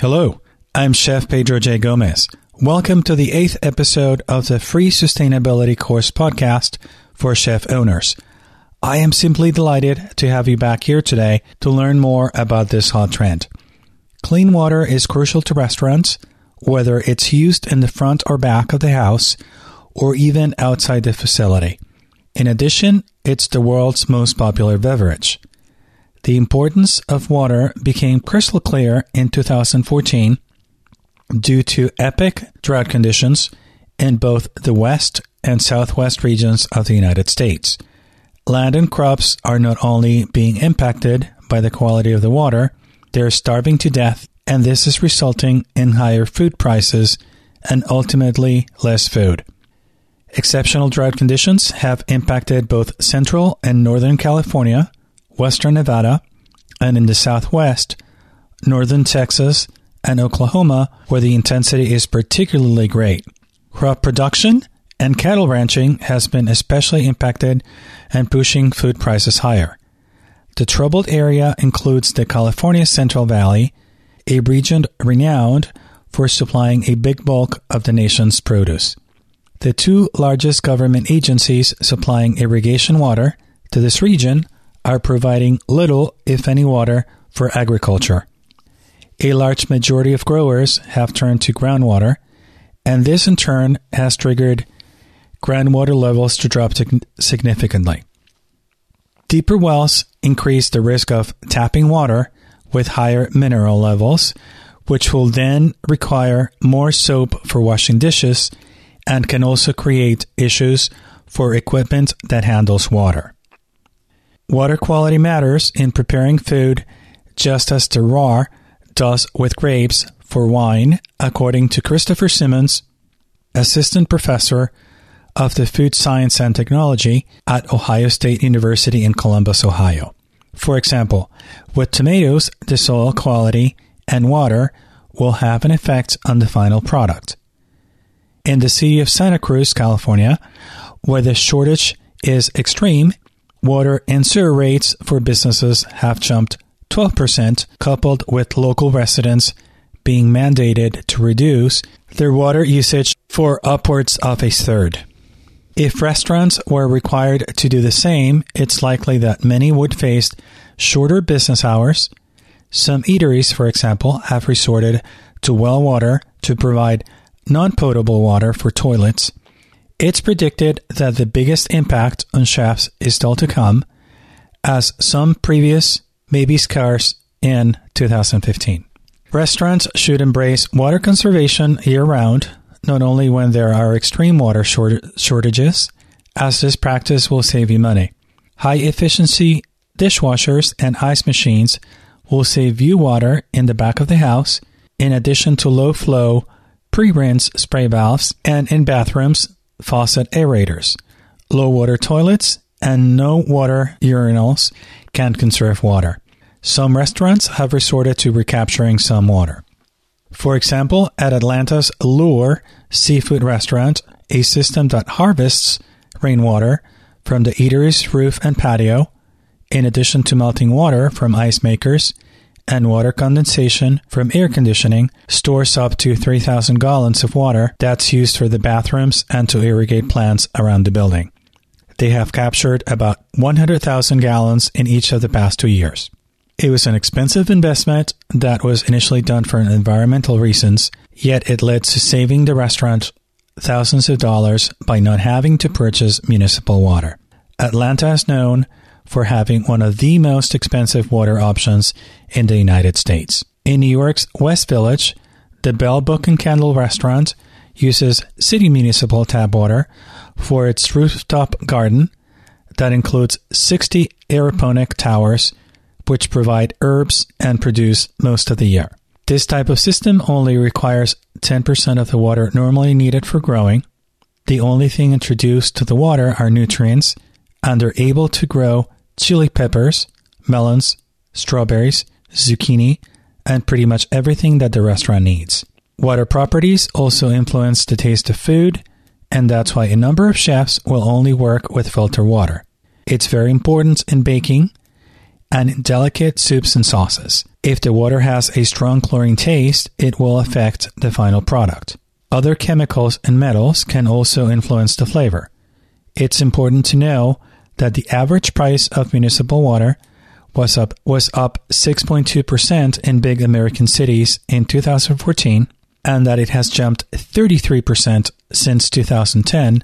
Hello, I'm Chef Pedro J. Gomez. Welcome to the eighth episode of the Free Sustainability Course podcast for chef owners. I am simply delighted to have you back here today to learn more about this hot trend. Clean water is crucial to restaurants, whether it's used in the front or back of the house or even outside the facility. In addition, it's the world's most popular beverage. The importance of water became crystal clear in 2014 due to epic drought conditions in both the west and southwest regions of the United States. Land and crops are not only being impacted by the quality of the water, they're starving to death, and this is resulting in higher food prices and ultimately less food. Exceptional drought conditions have impacted both central and northern California, western Nevada, and in the southwest, northern Texas, and Oklahoma, where the intensity is particularly great. Crop production and cattle ranching has been especially impacted and pushing food prices higher. The troubled area includes the California Central Valley, a region renowned for supplying a big bulk of the nation's produce. The two largest government agencies supplying irrigation water to this region are providing little, if any, water for agriculture. A large majority of growers have turned to groundwater, and this in turn has triggered groundwater levels to drop significantly. Deeper wells increase the risk of tapping water with higher mineral levels, which will then require more soap for washing dishes and can also create issues for equipment that handles water. Water quality matters in preparing food just as terroir does with grapes for wine, according to Christopher Simmons, assistant professor of the Food Science and Technology at Ohio State University in Columbus, Ohio. For example, with tomatoes, the soil quality and water will have an effect on the final product. In the city of Santa Cruz, California, where the shortage is extreme, water and sewer rates for businesses have jumped 12%, coupled with local residents being mandated to reduce their water usage for upwards of a third. If restaurants were required to do the same, it's likely that many would face shorter business hours. Some eateries, for example, have resorted to well water to provide non potable water for toilets it's predicted that the biggest impact on chefs is still to come, as some previous may be scarce in 2015. Restaurants should embrace water conservation year round, not only when there are extreme water short- shortages, as this practice will save you money. High efficiency dishwashers and ice machines will save you water in the back of the house, in addition to low flow pre rinse spray valves, and in bathrooms faucet aerators. Low water toilets and no water urinals can conserve water. Some restaurants have resorted to recapturing some water. For example, at Atlanta's Lure Seafood Restaurant, a system that harvests rainwater from the eatery's roof and patio, in addition to melting water from ice makers and water condensation from air conditioning stores up to 3,000 gallons of water that's used for the bathrooms and to irrigate plants around the building. They have captured about 100,000 gallons in each of the past two years. It was an expensive investment that was initially done for environmental reasons, yet it led to saving the restaurant thousands of dollars by not having to purchase municipal water. Atlanta is known for having one of the most expensive water options in the United States. In New York's West Village, the Bell Book and Candle restaurant uses city municipal tap water for its rooftop garden that includes 60 aeroponic towers which provide herbs and produce most of the year. This type of system only requires 10% of the water normally needed for growing. The only thing introduced to the water are nutrients, and they're able to grow chili peppers, melons, strawberries, zucchini, and pretty much everything that the restaurant needs. Water properties also influence the taste of food, and that's why a number of chefs will only work with filter water. It's very important in baking, and delicate soups and sauces. If the water has a strong chlorine taste, it will affect the final product. Other chemicals and metals can also influence the flavor. It's important to know that the average price of municipal water was up was up 6.2% in big American cities in 2014 and that it has jumped 33% since 2010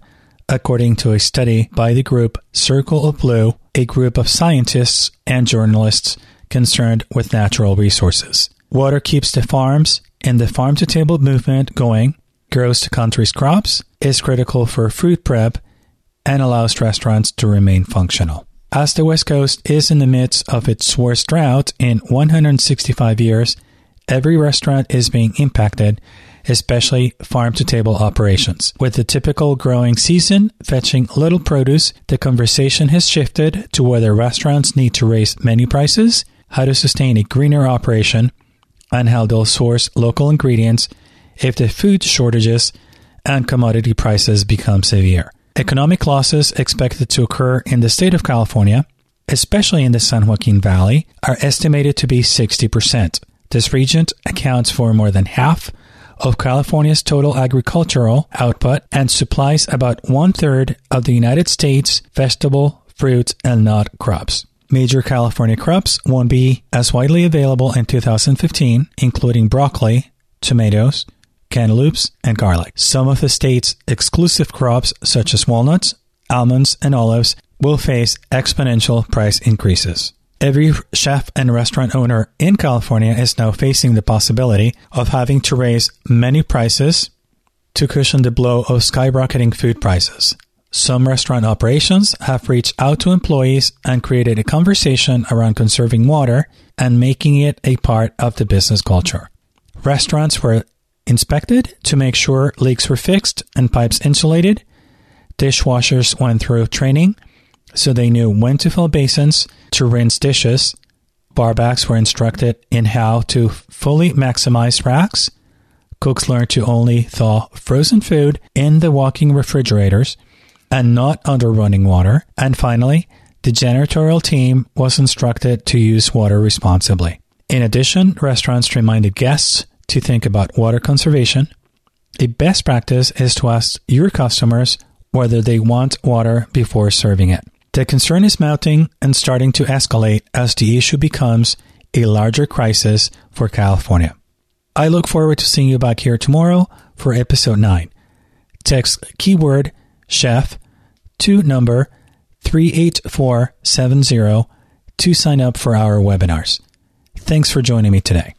according to a study by the group Circle of Blue, a group of scientists and journalists concerned with natural resources. Water keeps the farms and the farm to table movement going, grows the country's crops, is critical for food prep, and allows restaurants to remain functional. As the West Coast is in the midst of its worst drought in 165 years, every restaurant is being impacted, especially farm to table operations. With the typical growing season fetching little produce, the conversation has shifted to whether restaurants need to raise menu prices, how to sustain a greener operation, and how they'll source local ingredients if the food shortages and commodity prices become severe. Economic losses expected to occur in the state of California, especially in the San Joaquin Valley, are estimated to be 60%. This region accounts for more than half of California's total agricultural output and supplies about one third of the United States' vegetable, fruit, and nut crops. Major California crops won't be as widely available in 2015, including broccoli, tomatoes, cantaloupes, and garlic. Some of the state's exclusive crops, such as walnuts, almonds, and olives, will face exponential price increases. Every chef and restaurant owner in California is now facing the possibility of having to raise many prices to cushion the blow of skyrocketing food prices. Some restaurant operations have reached out to employees and created a conversation around conserving water and making it a part of the business culture. Restaurants were inspected to make sure leaks were fixed and pipes insulated. Dishwashers went through training so they knew when to fill basins to rinse dishes. Barbacks were instructed in how to fully maximize racks. Cooks learned to only thaw frozen food in the walking refrigerators and not under running water. And finally, the janitorial team was instructed to use water responsibly. In addition, restaurants reminded guests to think about water conservation. A best practice is to ask your customers whether they want water before serving it. The concern is mounting and starting to escalate as the issue becomes a larger crisis for California. I look forward to seeing you back here tomorrow for episode 9. Text keyword chef to number 38470 to sign up for our webinars. Thanks for joining me today.